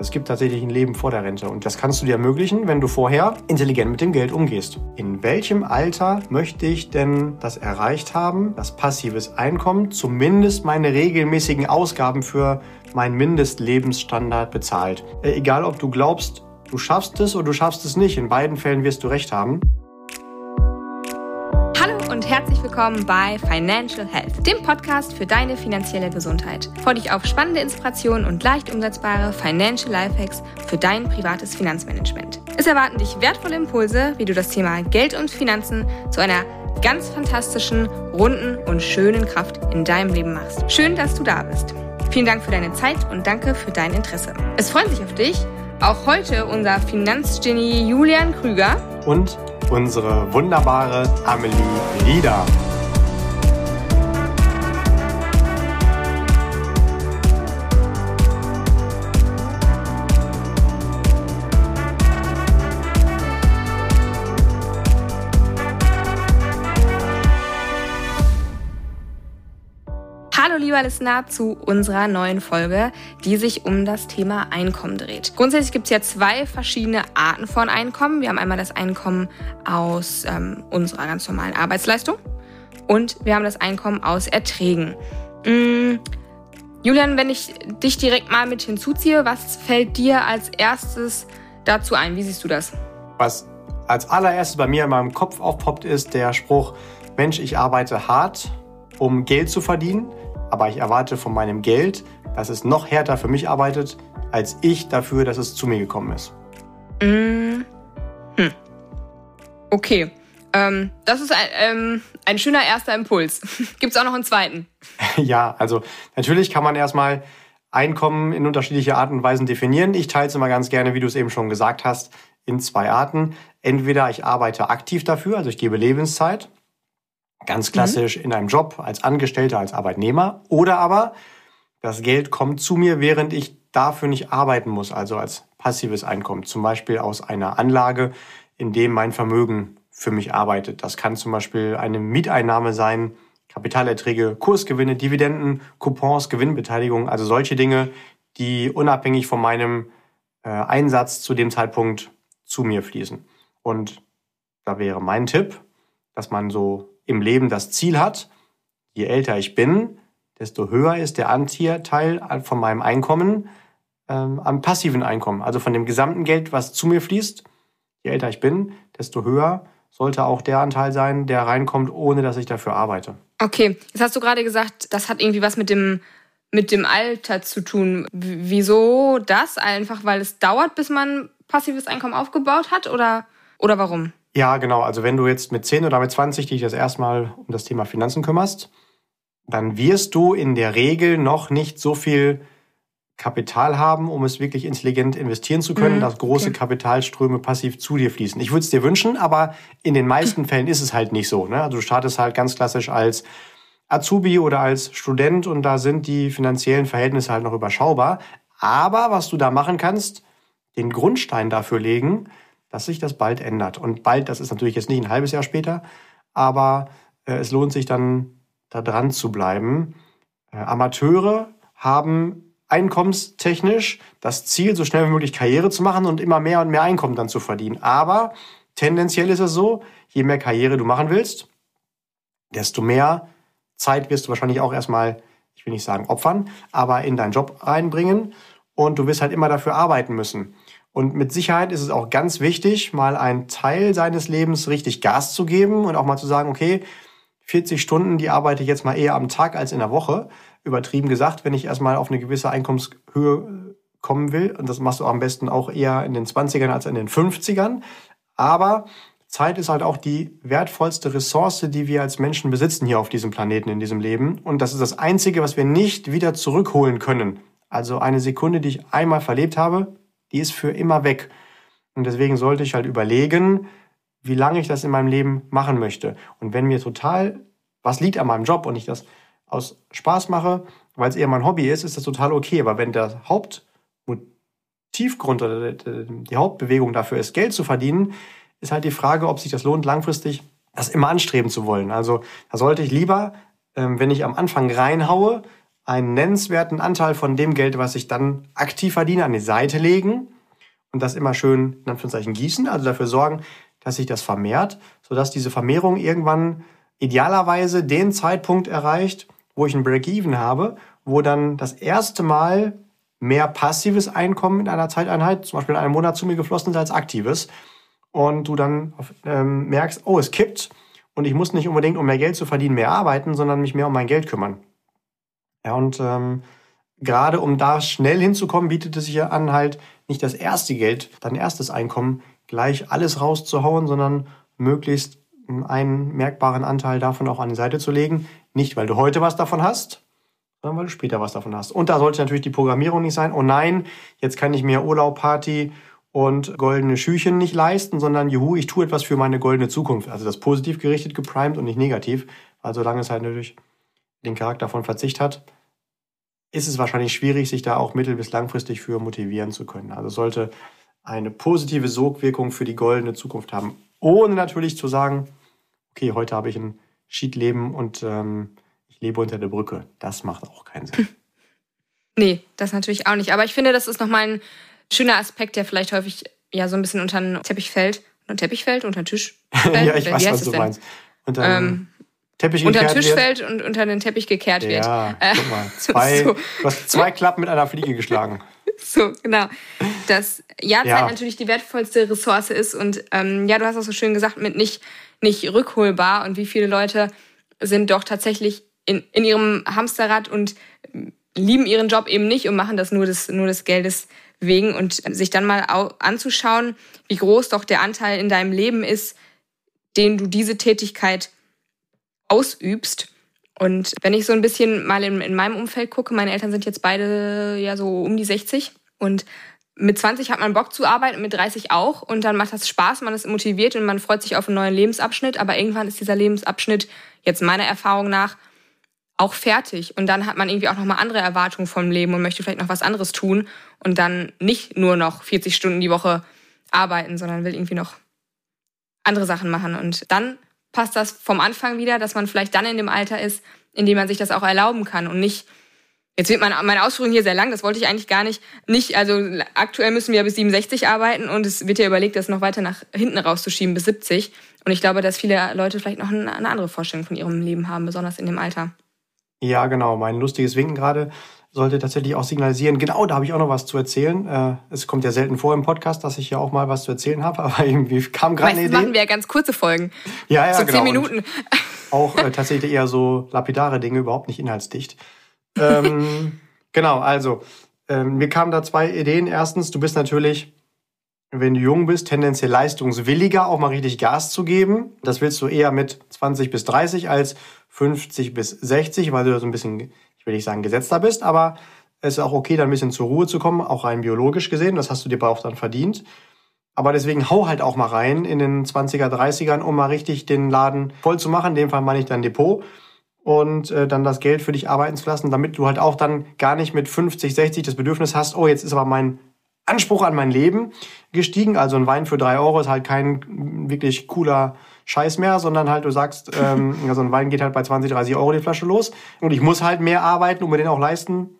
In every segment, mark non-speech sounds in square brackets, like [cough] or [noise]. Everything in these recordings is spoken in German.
Es gibt tatsächlich ein Leben vor der Rente und das kannst du dir ermöglichen, wenn du vorher intelligent mit dem Geld umgehst. In welchem Alter möchte ich denn das erreicht haben, das passives Einkommen, zumindest meine regelmäßigen Ausgaben für meinen Mindestlebensstandard bezahlt? Äh, egal, ob du glaubst, du schaffst es oder du schaffst es nicht, in beiden Fällen wirst du recht haben und herzlich willkommen bei Financial Health, dem Podcast für deine finanzielle Gesundheit. Freue dich auf spannende Inspirationen und leicht umsetzbare Financial Lifehacks für dein privates Finanzmanagement. Es erwarten dich wertvolle Impulse, wie du das Thema Geld und Finanzen zu einer ganz fantastischen, runden und schönen Kraft in deinem Leben machst. Schön, dass du da bist. Vielen Dank für deine Zeit und danke für dein Interesse. Es freuen sich auf dich auch heute unser Finanzgenie Julian Krüger und unsere wunderbare Amelie Lieder. Lieber Listener zu unserer neuen Folge, die sich um das Thema Einkommen dreht. Grundsätzlich gibt es ja zwei verschiedene Arten von Einkommen. Wir haben einmal das Einkommen aus ähm, unserer ganz normalen Arbeitsleistung und wir haben das Einkommen aus Erträgen. Mm, Julian, wenn ich dich direkt mal mit hinzuziehe, was fällt dir als erstes dazu ein? Wie siehst du das? Was als allererstes bei mir in meinem Kopf aufpoppt, ist der Spruch, Mensch, ich arbeite hart, um Geld zu verdienen aber ich erwarte von meinem Geld, dass es noch härter für mich arbeitet, als ich dafür, dass es zu mir gekommen ist. Mm. Hm. Okay. Ähm, das ist ein, ähm, ein schöner erster Impuls. [laughs] Gibt es auch noch einen zweiten? [laughs] ja, also natürlich kann man erstmal Einkommen in unterschiedliche Arten und Weisen definieren. Ich teile es immer ganz gerne, wie du es eben schon gesagt hast, in zwei Arten. Entweder ich arbeite aktiv dafür, also ich gebe Lebenszeit, Ganz klassisch mhm. in einem Job als Angestellter, als Arbeitnehmer. Oder aber das Geld kommt zu mir, während ich dafür nicht arbeiten muss, also als passives Einkommen. Zum Beispiel aus einer Anlage, in dem mein Vermögen für mich arbeitet. Das kann zum Beispiel eine Mieteinnahme sein, Kapitalerträge, Kursgewinne, Dividenden, Coupons, Gewinnbeteiligung, also solche Dinge, die unabhängig von meinem äh, Einsatz zu dem Zeitpunkt zu mir fließen. Und da wäre mein Tipp, dass man so im Leben das Ziel hat, je älter ich bin, desto höher ist der Anteil von meinem Einkommen ähm, am passiven Einkommen, also von dem gesamten Geld, was zu mir fließt. Je älter ich bin, desto höher sollte auch der Anteil sein, der reinkommt, ohne dass ich dafür arbeite. Okay, jetzt hast du gerade gesagt, das hat irgendwie was mit dem mit dem Alter zu tun. Wieso das? Einfach weil es dauert, bis man passives Einkommen aufgebaut hat oder oder warum? Ja, genau. Also wenn du jetzt mit 10 oder mit 20 dich das erstmal um das Thema Finanzen kümmerst, dann wirst du in der Regel noch nicht so viel Kapital haben, um es wirklich intelligent investieren zu können, mhm, dass große okay. Kapitalströme passiv zu dir fließen. Ich würde es dir wünschen, aber in den meisten Fällen ist es halt nicht so. Ne? Also du startest halt ganz klassisch als Azubi oder als Student und da sind die finanziellen Verhältnisse halt noch überschaubar. Aber was du da machen kannst, den Grundstein dafür legen, dass sich das bald ändert. Und bald, das ist natürlich jetzt nicht ein halbes Jahr später, aber äh, es lohnt sich dann, da dran zu bleiben. Äh, Amateure haben einkommenstechnisch das Ziel, so schnell wie möglich Karriere zu machen und immer mehr und mehr Einkommen dann zu verdienen. Aber tendenziell ist es so, je mehr Karriere du machen willst, desto mehr Zeit wirst du wahrscheinlich auch erstmal, ich will nicht sagen opfern, aber in deinen Job reinbringen und du wirst halt immer dafür arbeiten müssen. Und mit Sicherheit ist es auch ganz wichtig, mal einen Teil seines Lebens richtig Gas zu geben und auch mal zu sagen, okay, 40 Stunden, die arbeite ich jetzt mal eher am Tag als in der Woche. Übertrieben gesagt, wenn ich erstmal auf eine gewisse Einkommenshöhe kommen will. Und das machst du am besten auch eher in den 20ern als in den 50ern. Aber Zeit ist halt auch die wertvollste Ressource, die wir als Menschen besitzen hier auf diesem Planeten, in diesem Leben. Und das ist das Einzige, was wir nicht wieder zurückholen können. Also eine Sekunde, die ich einmal verlebt habe, die ist für immer weg. Und deswegen sollte ich halt überlegen, wie lange ich das in meinem Leben machen möchte. Und wenn mir total was liegt an meinem Job und ich das aus Spaß mache, weil es eher mein Hobby ist, ist das total okay. Aber wenn der Hauptmotivgrund oder die Hauptbewegung dafür ist, Geld zu verdienen, ist halt die Frage, ob sich das lohnt, langfristig das immer anstreben zu wollen. Also da sollte ich lieber, ähm, wenn ich am Anfang reinhaue, einen nennenswerten Anteil von dem Geld, was ich dann aktiv verdiene, an die Seite legen und das immer schön in Anführungszeichen gießen, also dafür sorgen, dass sich das vermehrt, sodass diese Vermehrung irgendwann idealerweise den Zeitpunkt erreicht, wo ich ein Break-Even habe, wo dann das erste Mal mehr passives Einkommen in einer Zeiteinheit, zum Beispiel in einem Monat zu mir geflossen ist als aktives. Und du dann ähm, merkst, oh, es kippt und ich muss nicht unbedingt, um mehr Geld zu verdienen, mehr arbeiten, sondern mich mehr um mein Geld kümmern. Ja, und ähm, gerade um da schnell hinzukommen, bietet es sich ja an, halt nicht das erste Geld, dein erstes Einkommen gleich alles rauszuhauen, sondern möglichst einen merkbaren Anteil davon auch an die Seite zu legen. Nicht, weil du heute was davon hast, sondern weil du später was davon hast. Und da sollte natürlich die Programmierung nicht sein, oh nein, jetzt kann ich mir Urlaub, Party und goldene Schüchen nicht leisten, sondern juhu, ich tue etwas für meine goldene Zukunft. Also das positiv gerichtet geprimed und nicht negativ. Also solange es halt natürlich den Charakter von Verzicht hat, ist es wahrscheinlich schwierig, sich da auch mittel- bis langfristig für motivieren zu können. Also sollte eine positive Sogwirkung für die goldene Zukunft haben, ohne natürlich zu sagen, okay, heute habe ich ein Cheat-Leben und ähm, ich lebe unter der Brücke. Das macht auch keinen Sinn. [laughs] Nee, das natürlich auch nicht. Aber ich finde, das ist nochmal ein schöner Aspekt, der vielleicht häufig ja so ein bisschen unter den Teppich fällt. Unter den Teppich fällt, unter den Tisch [laughs] fällt. ja, ich weiß, was du denn? meinst. Unter ähm, Teppich unter den Tisch wird. fällt und unter den Teppich gekehrt wird. Ja, äh, guck mal. [laughs] Zwei, so. Du hast zwei Klappen mit einer Fliege geschlagen. [laughs] So, genau. Dass ja, Zeit ja. natürlich die wertvollste Ressource ist und ähm, ja, du hast auch so schön gesagt, mit nicht, nicht rückholbar und wie viele Leute sind doch tatsächlich in, in ihrem Hamsterrad und lieben ihren Job eben nicht und machen das nur des, nur des Geldes wegen und sich dann mal anzuschauen, wie groß doch der Anteil in deinem Leben ist, den du diese Tätigkeit ausübst. Und wenn ich so ein bisschen mal in, in meinem Umfeld gucke, meine Eltern sind jetzt beide ja so um die 60 und mit 20 hat man Bock zu arbeiten, mit 30 auch. Und dann macht das Spaß, man ist motiviert und man freut sich auf einen neuen Lebensabschnitt. Aber irgendwann ist dieser Lebensabschnitt, jetzt meiner Erfahrung nach, auch fertig. Und dann hat man irgendwie auch nochmal andere Erwartungen vom Leben und möchte vielleicht noch was anderes tun. Und dann nicht nur noch 40 Stunden die Woche arbeiten, sondern will irgendwie noch andere Sachen machen. Und dann passt das vom Anfang wieder, dass man vielleicht dann in dem Alter ist, in dem man sich das auch erlauben kann und nicht Jetzt wird mein, meine Ausführung hier sehr lang, das wollte ich eigentlich gar nicht. Nicht, also aktuell müssen wir bis 67 arbeiten und es wird ja überlegt, das noch weiter nach hinten rauszuschieben bis 70. Und ich glaube, dass viele Leute vielleicht noch eine andere Vorstellung von ihrem Leben haben, besonders in dem Alter. Ja, genau. Mein lustiges Winken gerade sollte tatsächlich auch signalisieren, genau, da habe ich auch noch was zu erzählen. Äh, es kommt ja selten vor im Podcast, dass ich ja auch mal was zu erzählen habe, [laughs] aber irgendwie kam gerade eine Idee. machen wir ja ganz kurze Folgen. Ja, ja, so genau. zehn Minuten. Und [laughs] auch äh, tatsächlich eher so lapidare Dinge, überhaupt nicht inhaltsdicht. ähm, [laughs] genau, also, ähm, mir kamen da zwei Ideen. Erstens, du bist natürlich, wenn du jung bist, tendenziell leistungswilliger, auch mal richtig Gas zu geben. Das willst du eher mit 20 bis 30 als 50 bis 60, weil du so ein bisschen ich will nicht sagen gesetzter bist, aber es ist auch okay, da ein bisschen zur Ruhe zu kommen, auch rein biologisch gesehen. Das hast du dir auch dann verdient. Aber deswegen hau halt auch mal rein in den 20er, 30ern, um mal richtig den Laden voll zu machen. In dem Fall meine ich dein Depot. Und äh, dann das Geld für dich arbeiten zu lassen, damit du halt auch dann gar nicht mit 50, 60 das Bedürfnis hast, oh, jetzt ist aber mein Anspruch an mein Leben gestiegen. Also ein Wein für drei Euro ist halt kein wirklich cooler Scheiß mehr, sondern halt du sagst, ähm, [laughs] also ein Wein geht halt bei 20, 30 Euro die Flasche los und ich muss halt mehr arbeiten, um mir den auch leisten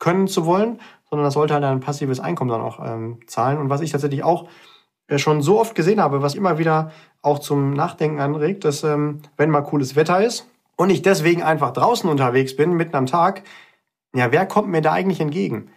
können zu wollen, sondern das sollte halt ein passives Einkommen dann auch ähm, zahlen. Und was ich tatsächlich auch äh, schon so oft gesehen habe, was immer wieder auch zum Nachdenken anregt, dass ähm, wenn mal cooles Wetter ist und ich deswegen einfach draußen unterwegs bin, mitten am Tag, ja, wer kommt mir da eigentlich entgegen?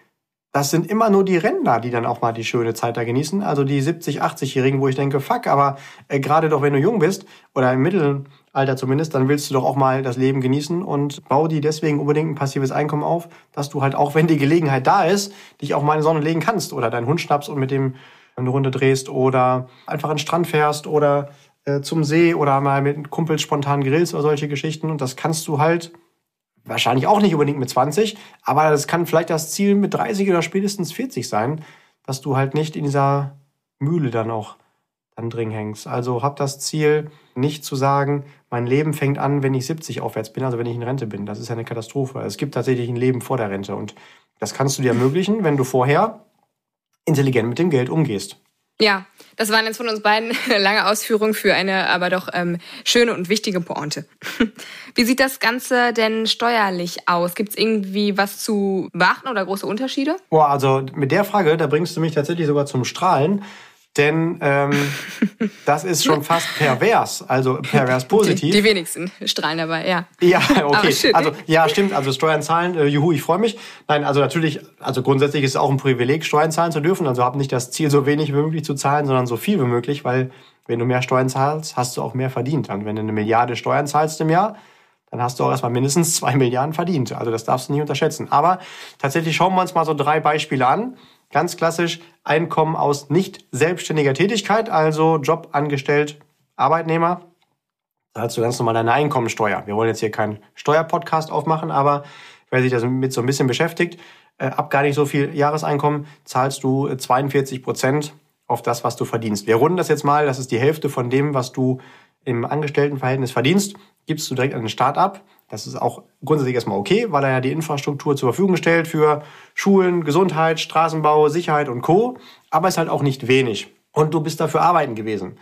Das sind immer nur die Rentner, die dann auch mal die schöne Zeit da genießen. Also die 70, 80-Jährigen, wo ich denke, fuck, aber äh, gerade doch, wenn du jung bist oder im Mittelalter zumindest, dann willst du doch auch mal das Leben genießen und bau dir deswegen unbedingt ein passives Einkommen auf, dass du halt auch, wenn die Gelegenheit da ist, dich auch mal in die Sonne legen kannst oder deinen Hund schnappst und mit dem eine Runde drehst oder einfach an den Strand fährst oder äh, zum See oder mal mit Kumpels spontan grillst oder solche Geschichten. Und das kannst du halt Wahrscheinlich auch nicht unbedingt mit 20, aber das kann vielleicht das Ziel mit 30 oder spätestens 40 sein, dass du halt nicht in dieser Mühle dann auch dann drin hängst. Also hab das Ziel, nicht zu sagen, mein Leben fängt an, wenn ich 70 aufwärts bin, also wenn ich in Rente bin. Das ist ja eine Katastrophe. Es gibt tatsächlich ein Leben vor der Rente und das kannst du dir ermöglichen, wenn du vorher intelligent mit dem Geld umgehst. Ja, das waren jetzt von uns beiden [laughs] lange Ausführungen für eine aber doch ähm, schöne und wichtige Pointe. [laughs] Wie sieht das Ganze denn steuerlich aus? Gibt es irgendwie was zu beachten oder große Unterschiede? Boah, also mit der Frage, da bringst du mich tatsächlich sogar zum Strahlen. Denn ähm, [laughs] das ist schon fast pervers, also pervers positiv. Die, die wenigsten strahlen dabei, ja. Ja, [laughs] okay. Also ja, stimmt. Also Steuern zahlen, äh, juhu, ich freue mich. Nein, also natürlich, also grundsätzlich ist es auch ein Privileg, Steuern zahlen zu dürfen. Also hab nicht das Ziel, so wenig wie möglich zu zahlen, sondern so viel wie möglich, weil wenn du mehr Steuern zahlst, hast du auch mehr verdient. Und wenn du eine Milliarde Steuern zahlst im Jahr, dann hast du auch erstmal mindestens zwei Milliarden verdient. Also das darfst du nicht unterschätzen. Aber tatsächlich schauen wir uns mal so drei Beispiele an. Ganz klassisch Einkommen aus nicht selbstständiger Tätigkeit, also Job, angestellt, Arbeitnehmer. Da hast du ganz normal deine Einkommensteuer. Wir wollen jetzt hier keinen Steuerpodcast aufmachen, aber wer sich damit so ein bisschen beschäftigt, äh, ab gar nicht so viel Jahreseinkommen zahlst du 42 Prozent auf das, was du verdienst. Wir runden das jetzt mal, das ist die Hälfte von dem, was du im Angestelltenverhältnis verdienst, gibst du direkt an den Staat ab. Das ist auch grundsätzlich erstmal okay, weil er ja die Infrastruktur zur Verfügung stellt für Schulen, Gesundheit, Straßenbau, Sicherheit und Co. Aber ist halt auch nicht wenig. Und du bist dafür arbeiten gewesen.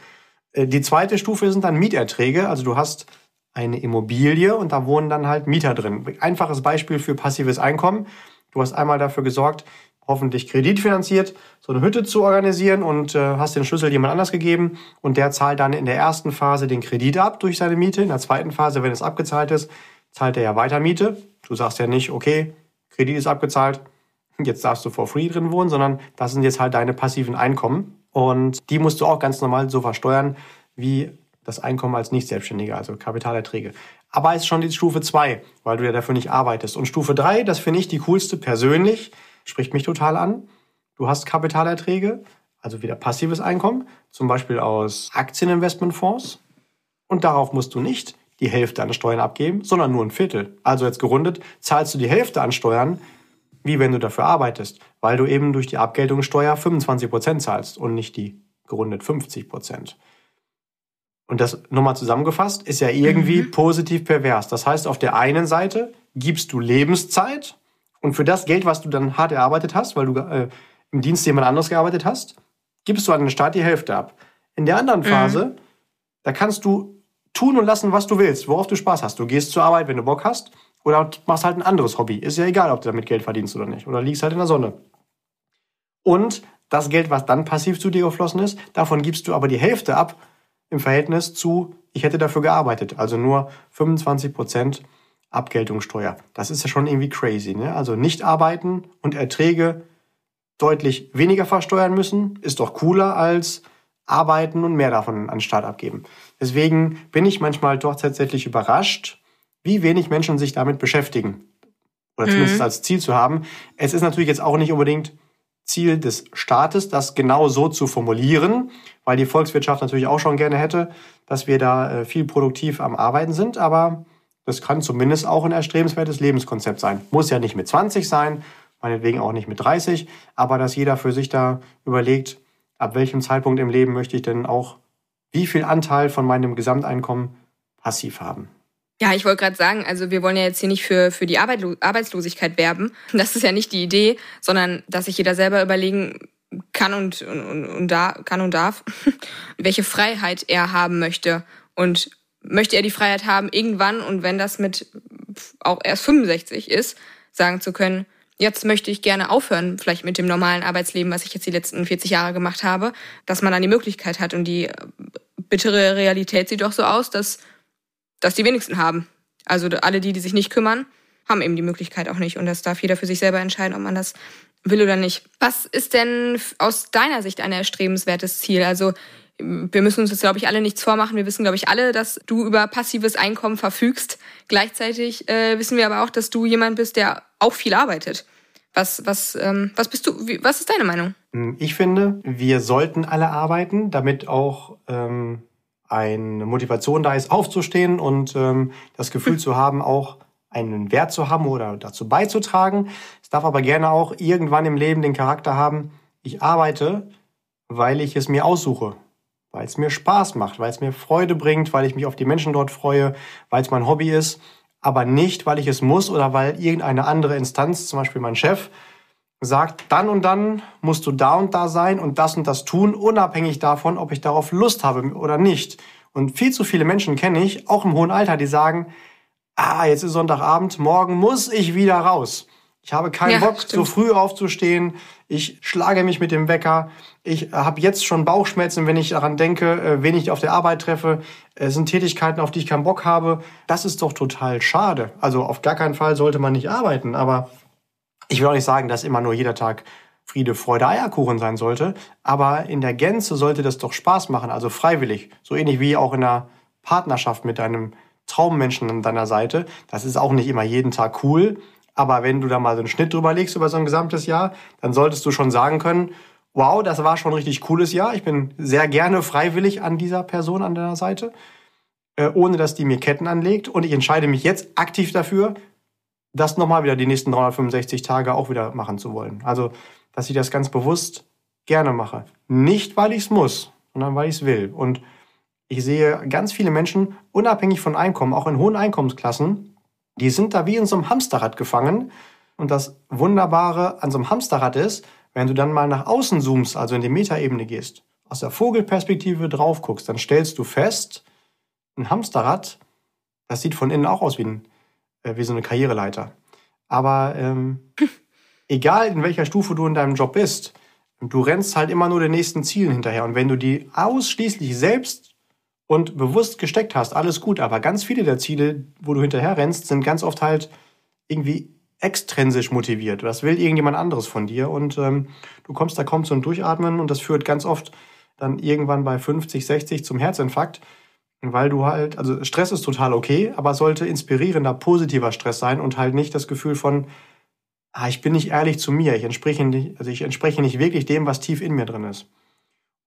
Äh, die zweite Stufe sind dann Mieterträge. Also du hast eine Immobilie und da wohnen dann halt Mieter drin. Einfaches Beispiel für passives Einkommen. Du hast einmal dafür gesorgt, hoffentlich kreditfinanziert, so eine Hütte zu organisieren und äh, hast den Schlüssel jemand anders gegeben und der zahlt dann in der ersten Phase den Kredit ab durch seine Miete. In der zweiten Phase, wenn es abgezahlt ist, zahlt er ja weiter Miete. Du sagst ja nicht, okay, Kredit ist abgezahlt, jetzt darfst du for free drin wohnen, sondern das sind jetzt halt deine passiven Einkommen und die musst du auch ganz normal so versteuern wie das Einkommen als Nicht-Selbstständiger, also Kapitalerträge. Aber es ist schon die Stufe 2, weil du ja dafür nicht arbeitest. Und Stufe 3, das finde ich die coolste persönlich, spricht mich total an. Du hast Kapitalerträge, also wieder passives Einkommen, zum Beispiel aus Aktieninvestmentfonds. Und darauf musst du nicht die Hälfte an Steuern abgeben, sondern nur ein Viertel. Also jetzt gerundet, zahlst du die Hälfte an Steuern, wie wenn du dafür arbeitest, weil du eben durch die Abgeltungssteuer 25 Prozent zahlst und nicht die gerundet 50 Prozent. Und das nochmal zusammengefasst ist ja irgendwie mhm. positiv pervers. Das heißt, auf der einen Seite gibst du Lebenszeit und für das Geld, was du dann hart erarbeitet hast, weil du äh, im Dienst jemand anderes gearbeitet hast, gibst du an den Staat die Hälfte ab. In der anderen mhm. Phase, mhm. da kannst du tun und lassen, was du willst, worauf du Spaß hast. Du gehst zur Arbeit, wenn du Bock hast, oder machst halt ein anderes Hobby. Ist ja egal, ob du damit Geld verdienst oder nicht. Oder liegst halt in der Sonne. Und das Geld, was dann passiv zu dir geflossen ist, davon gibst du aber die Hälfte ab im Verhältnis zu, ich hätte dafür gearbeitet. Also nur 25 Prozent Abgeltungssteuer. Das ist ja schon irgendwie crazy. Ne? Also nicht arbeiten und Erträge deutlich weniger versteuern müssen, ist doch cooler als arbeiten und mehr davon an den Staat abgeben. Deswegen bin ich manchmal doch tatsächlich überrascht, wie wenig Menschen sich damit beschäftigen. Oder zumindest mhm. als Ziel zu haben. Es ist natürlich jetzt auch nicht unbedingt Ziel des Staates, das genau so zu formulieren, weil die Volkswirtschaft natürlich auch schon gerne hätte, dass wir da äh, viel produktiv am Arbeiten sind. Aber das kann zumindest auch ein erstrebenswertes Lebenskonzept sein. Muss ja nicht mit 20 sein, meinetwegen auch nicht mit 30, aber dass jeder für sich da überlegt, ab welchem Zeitpunkt im Leben möchte ich denn auch wie viel Anteil von meinem Gesamteinkommen passiv haben. Ja, ich wollte gerade sagen, also wir wollen ja jetzt hier nicht für, für die Arbeitslosigkeit werben. [laughs] Das ist ja nicht die Idee, sondern dass sich jeder selber überlegen kann und, und, und da, kann und darf, [laughs] welche Freiheit er haben möchte und möchte er die Freiheit haben, irgendwann und wenn das mit auch erst 65 ist, sagen zu können, jetzt möchte ich gerne aufhören, vielleicht mit dem normalen Arbeitsleben, was ich jetzt die letzten 40 Jahre gemacht habe, dass man dann die Möglichkeit hat. Und die bittere Realität sieht doch so aus, dass das die wenigsten haben. Also alle die, die sich nicht kümmern, haben eben die Möglichkeit auch nicht. Und das darf jeder für sich selber entscheiden, ob man das will oder nicht. Was ist denn aus deiner Sicht ein erstrebenswertes Ziel? Also wir müssen uns das, glaube ich, alle nichts vormachen. Wir wissen, glaube ich, alle, dass du über passives Einkommen verfügst. Gleichzeitig äh, wissen wir aber auch, dass du jemand bist, der auch viel arbeitet. Was, was, ähm, was bist du, wie, was ist deine Meinung? Hm, ich finde, wir sollten alle arbeiten, damit auch ähm, eine Motivation da ist, aufzustehen und ähm, das Gefühl hm. zu haben, auch einen Wert zu haben oder dazu beizutragen. Es darf aber gerne auch irgendwann im Leben den Charakter haben, ich arbeite, weil ich es mir aussuche weil es mir Spaß macht, weil es mir Freude bringt, weil ich mich auf die Menschen dort freue, weil es mein Hobby ist, aber nicht, weil ich es muss oder weil irgendeine andere Instanz, zum Beispiel mein Chef, sagt, dann und dann musst du da und da sein und das und das tun, unabhängig davon, ob ich darauf Lust habe oder nicht. Und viel zu viele Menschen kenne ich, auch im hohen Alter, die sagen, ah, jetzt ist Sonntagabend, morgen muss ich wieder raus. Ich habe keinen ja, Bock, stimmt. so früh aufzustehen. Ich schlage mich mit dem Wecker. Ich habe jetzt schon Bauchschmerzen, wenn ich daran denke, äh, wen ich auf der Arbeit treffe. Es sind Tätigkeiten, auf die ich keinen Bock habe. Das ist doch total schade. Also auf gar keinen Fall sollte man nicht arbeiten. Aber ich will auch nicht sagen, dass immer nur jeder Tag Friede, Freude, Eierkuchen sein sollte. Aber in der Gänze sollte das doch Spaß machen, also freiwillig. So ähnlich wie auch in einer Partnerschaft mit deinem Traummenschen an deiner Seite. Das ist auch nicht immer jeden Tag cool. Aber wenn du da mal so einen Schnitt drüber legst über so ein gesamtes Jahr, dann solltest du schon sagen können, wow, das war schon ein richtig cooles Jahr. Ich bin sehr gerne freiwillig an dieser Person an deiner Seite, äh, ohne dass die mir Ketten anlegt. Und ich entscheide mich jetzt aktiv dafür, das nochmal wieder die nächsten 365 Tage auch wieder machen zu wollen. Also, dass ich das ganz bewusst gerne mache. Nicht, weil ich es muss, sondern weil ich es will. Und ich sehe ganz viele Menschen, unabhängig von Einkommen, auch in hohen Einkommensklassen, die sind da wie in so einem Hamsterrad gefangen. Und das Wunderbare an so einem Hamsterrad ist, wenn du dann mal nach außen zoomst, also in die Metaebene gehst, aus der Vogelperspektive drauf guckst, dann stellst du fest, ein Hamsterrad, das sieht von innen auch aus wie, ein, äh, wie so eine Karriereleiter. Aber ähm, [laughs] egal in welcher Stufe du in deinem Job bist, du rennst halt immer nur den nächsten Zielen hinterher. Und wenn du die ausschließlich selbst und bewusst gesteckt hast, alles gut. Aber ganz viele der Ziele, wo du hinterher rennst, sind ganz oft halt irgendwie extrinsisch motiviert. Das will irgendjemand anderes von dir und ähm, du kommst da kaum zum Durchatmen und das führt ganz oft dann irgendwann bei 50, 60 zum Herzinfarkt, weil du halt, also Stress ist total okay, aber sollte inspirierender, positiver Stress sein und halt nicht das Gefühl von, ah, ich bin nicht ehrlich zu mir, ich entspreche nicht, also ich entspreche nicht wirklich dem, was tief in mir drin ist.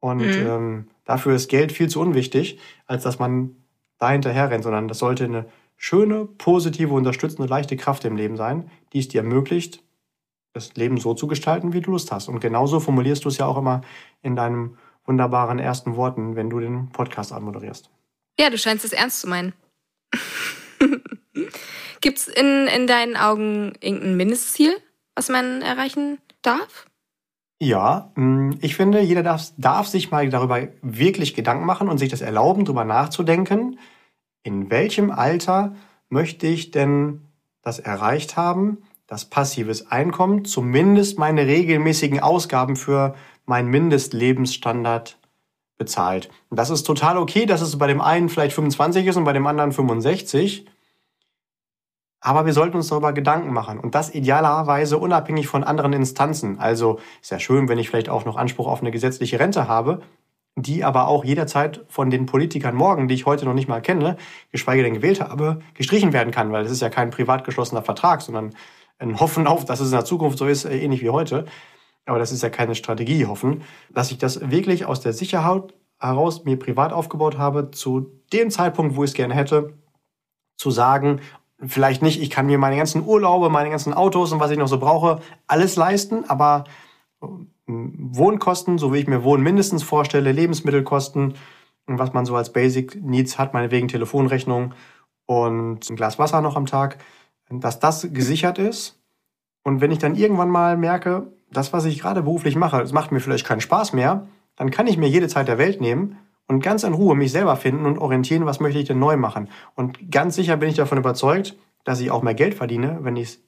Und mhm. ähm, dafür ist Geld viel zu unwichtig, als dass man da hinterher rennt, sondern das sollte eine schöne, positive, unterstützende, leichte Kraft im Leben sein, die es dir ermöglicht, das Leben so zu gestalten, wie du Lust hast. Und genauso formulierst du es ja auch immer in deinen wunderbaren ersten Worten, wenn du den Podcast anmoderierst. Ja, du scheinst es ernst zu meinen. [laughs] Gibt es in, in deinen Augen irgendein Mindestziel, was man erreichen darf? Ja, mm, ich finde, jeder darf, darf sich mal darüber wirklich Gedanken machen und sich das erlauben, darüber nachzudenken, in welchem Alter möchte ich denn das erreicht haben, das passives Einkommen, zumindest meine regelmäßigen Ausgaben für meinen Mindestlebensstandard bezahlt. Das ist total okay, dass es bei dem einen vielleicht 25 ist und bei dem anderen 65. Aber wir sollten uns darüber Gedanken machen und das idealerweise unabhängig von anderen Instanzen. Also ist ja schön, wenn ich vielleicht auch noch Anspruch auf eine gesetzliche Rente habe, die aber auch jederzeit von den Politikern morgen, die ich heute noch nicht mal kenne, geschweige denn gewählt habe, gestrichen werden kann, weil das ist ja kein privat geschlossener Vertrag, sondern ein Hoffen auf, dass es in der Zukunft so ist, äh, ähnlich wie heute. Aber das ist ja keine Strategie, hoffen, dass ich das wirklich aus der Sicherheit heraus mir privat aufgebaut habe, zu dem Zeitpunkt, wo ich es gerne hätte, zu sagen, vielleicht nicht, ich kann mir meine ganzen Urlaube, meine ganzen Autos und was ich noch so brauche, alles leisten, aber ähm, Wohnkosten, so wie ich mir Wohnen mindestens vorstelle, Lebensmittelkosten und was man so als Basic Needs hat, meinetwegen Telefonrechnung und ein Glas Wasser noch am Tag, dass das gesichert ist. Und wenn ich dann irgendwann mal merke, das, was ich gerade beruflich mache, das macht mir vielleicht keinen Spaß mehr, dann kann ich mir jede Zeit der Welt nehmen und ganz in Ruhe mich selber finden und orientieren, was möchte ich denn neu machen. Und ganz sicher bin ich davon überzeugt, dass ich auch mehr Geld verdiene, wenn ich es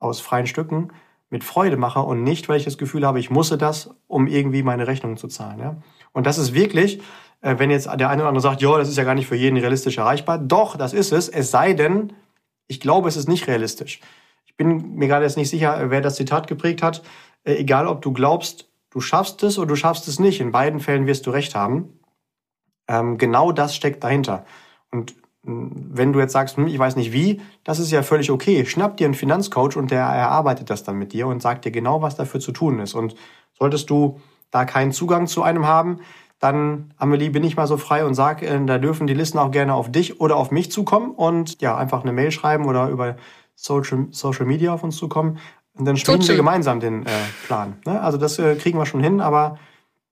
aus freien Stücken mit Freude mache und nicht, weil ich das Gefühl habe, ich musse das, um irgendwie meine Rechnungen zu zahlen. Ja? Und das ist wirklich, äh, wenn jetzt der eine oder andere sagt, ja, das ist ja gar nicht für jeden realistisch erreichbar. Doch, das ist es. Es sei denn, ich glaube, es ist nicht realistisch. Ich bin mir gerade jetzt nicht sicher, wer das Zitat geprägt hat. Äh, egal, ob du glaubst, du schaffst es oder du schaffst es nicht. In beiden Fällen wirst du recht haben. Ähm, genau das steckt dahinter. Und hm, wenn du jetzt sagst, hm, ich weiß nicht wie, das ist ja völlig okay. Schnapp dir einen Finanzcoach und der erarbeitet das dann mit dir und sagt dir genau, was dafür zu tun ist. Und solltest du da keinen Zugang zu einem haben, dann, Amelie, bin ich mal so frei und sag, äh, da dürfen die Listen auch gerne auf dich oder auf mich zukommen und ja, einfach eine Mail schreiben oder über Social, Social Media auf uns zukommen. Und dann spielen wir gemeinsam den äh, Plan. Ne? Also das äh, kriegen wir schon hin, aber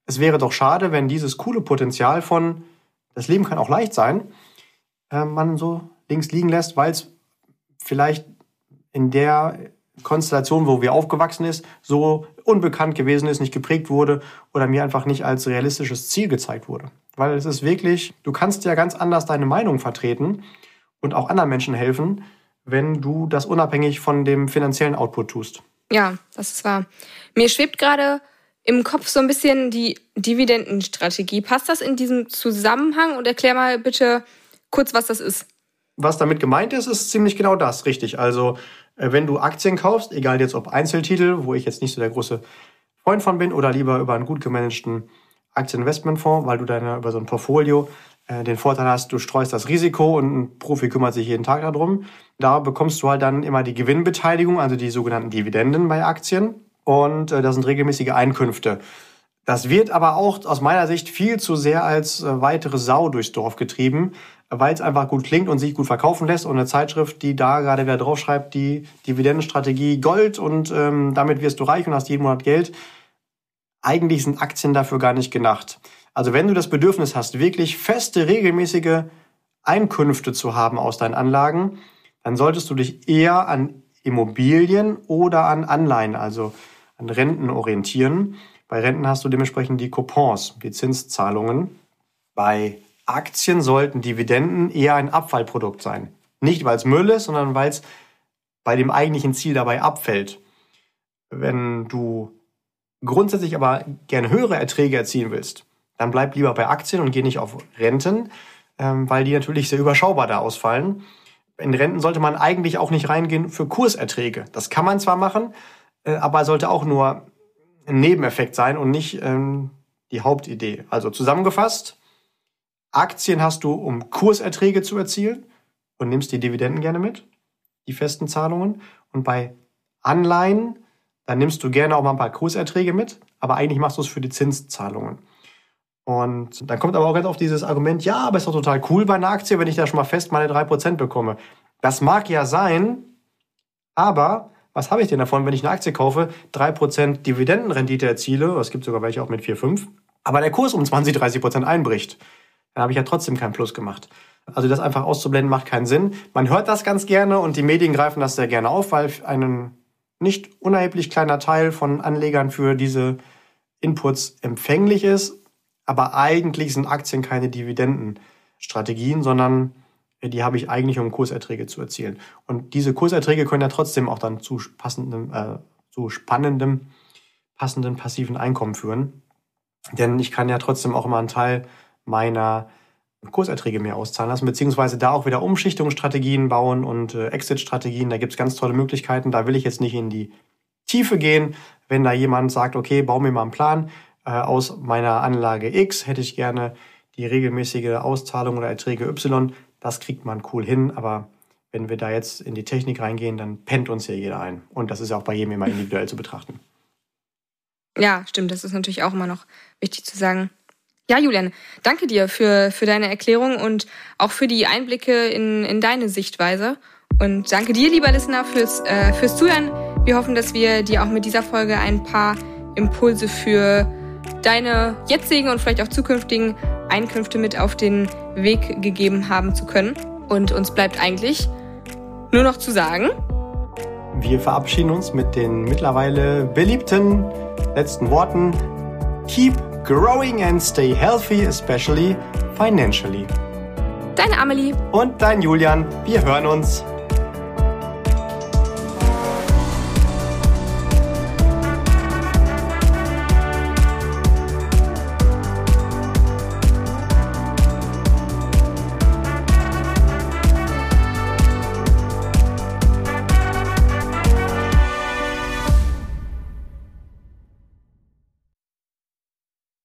es wäre doch schade, wenn dieses coole Potenzial von, das Leben kann auch leicht sein, äh, man so links liegen lässt, weil es vielleicht in der Konstellation, wo wir aufgewachsen ist, so unbekannt gewesen ist, nicht geprägt wurde oder mir einfach nicht als realistisches Ziel gezeigt wurde. Weil es ist wirklich, du kannst ja ganz anders deine Meinung vertreten und auch anderen Menschen helfen, wenn du das unabhängig von dem finanziellen Output tust. Ja, das ist wahr. Mir schwebt gerade im Kopf so ein bisschen die Dividendenstrategie. Passt das in diesem Zusammenhang und erklär mal bitte kurz, was das ist. Was damit gemeint ist, ist ziemlich genau das, richtig. Also äh, wenn du Aktien kaufst, egal jetzt ob Einzeltitel, wo ich jetzt nicht so der große Freund von bin, oder lieber über einen gut gemanagten Aktieninvestmentfonds, weil du deine über so ein Portfolio äh, den Vorteil hast, du streust das Risiko und ein Profi kümmert sich jeden Tag darum. Da bekommst du halt dann immer die Gewinnbeteiligung, also die sogenannten Dividenden bei Aktien. Und äh, das sind regelmäßige Einkünfte. Das wird aber auch aus meiner Sicht viel zu sehr als äh, weitere Sau durchs Dorf getrieben weil es einfach gut klingt und sich gut verkaufen lässt. Und eine Zeitschrift, die da gerade wieder draufschreibt, die Dividendenstrategie Gold und ähm, damit wirst du reich und hast jeden Monat Geld. Eigentlich sind Aktien dafür gar nicht gedacht. Also wenn du das Bedürfnis hast, wirklich feste, regelmäßige Einkünfte zu haben aus deinen Anlagen, dann solltest du dich eher an Immobilien oder an Anleihen, also an Renten orientieren. Bei Renten hast du dementsprechend die Coupons, die Zinszahlungen. Bei Aktien sollten Dividenden eher ein Abfallprodukt sein. Nicht, weil es Müll ist, sondern weil es bei dem eigentlichen Ziel dabei abfällt. Wenn du grundsätzlich aber gerne höhere Erträge erzielen willst, dann bleib lieber bei Aktien und geh nicht auf Renten, ähm, weil die natürlich sehr überschaubar da ausfallen. In Renten sollte man eigentlich auch nicht reingehen für Kurserträge. Das kann man zwar machen, aber sollte auch nur ein Nebeneffekt sein und nicht ähm, die Hauptidee. Also zusammengefasst, Aktien hast du, um Kurserträge zu erzielen und nimmst die Dividenden gerne mit, die festen Zahlungen. Und bei Anleihen, dann nimmst du gerne auch mal ein paar Kurserträge mit, aber eigentlich machst du es für die Zinszahlungen. Und dann kommt aber auch ganz oft dieses Argument, ja, aber ist doch total cool bei einer Aktie, wenn ich da schon mal fest meine 3% bekomme. Das mag ja sein, aber was habe ich denn davon, wenn ich eine Aktie kaufe, 3% Dividendenrendite erziele, es gibt sogar welche auch mit 4, 5, aber der Kurs um 20, 30% einbricht? dann habe ich ja trotzdem keinen Plus gemacht. Also das einfach auszublenden macht keinen Sinn. Man hört das ganz gerne und die Medien greifen das sehr gerne auf, weil ein nicht unerheblich kleiner Teil von Anlegern für diese Inputs empfänglich ist. Aber eigentlich sind Aktien keine Dividendenstrategien, sondern die habe ich eigentlich, um Kurserträge zu erzielen. Und diese Kurserträge können ja trotzdem auch dann zu passendem, äh, zu spannendem, passenden passiven Einkommen führen. Denn ich kann ja trotzdem auch immer einen Teil meiner Kurserträge mehr auszahlen lassen, beziehungsweise da auch wieder Umschichtungsstrategien bauen und äh, Exit-Strategien. Da gibt's ganz tolle Möglichkeiten. Da will ich jetzt nicht in die Tiefe gehen. Wenn da jemand sagt, okay, bau mir mal einen Plan äh, aus meiner Anlage X, hätte ich gerne die regelmäßige Auszahlung oder Erträge Y. Das kriegt man cool hin, aber wenn wir da jetzt in die Technik reingehen, dann pennt uns ja jeder ein. Und das ist ja auch bei jedem immer individuell zu betrachten. Ja, stimmt. Das ist natürlich auch immer noch wichtig zu sagen. Ja, Julian, danke dir für, für deine Erklärung und auch für die Einblicke in, in deine Sichtweise. Und danke dir, lieber Listener, fürs, äh, fürs Zuhören. Wir hoffen, dass wir dir auch mit dieser Folge ein paar Impulse für deine jetzigen und vielleicht auch zukünftigen Einkünfte mit auf den Weg gegeben haben zu können. Und uns bleibt eigentlich nur noch zu sagen. Wir verabschieden uns mit den mittlerweile beliebten letzten Worten. Keep growing and stay healthy, especially financially. Deine Amelie. Und dein Julian. Wir hören uns.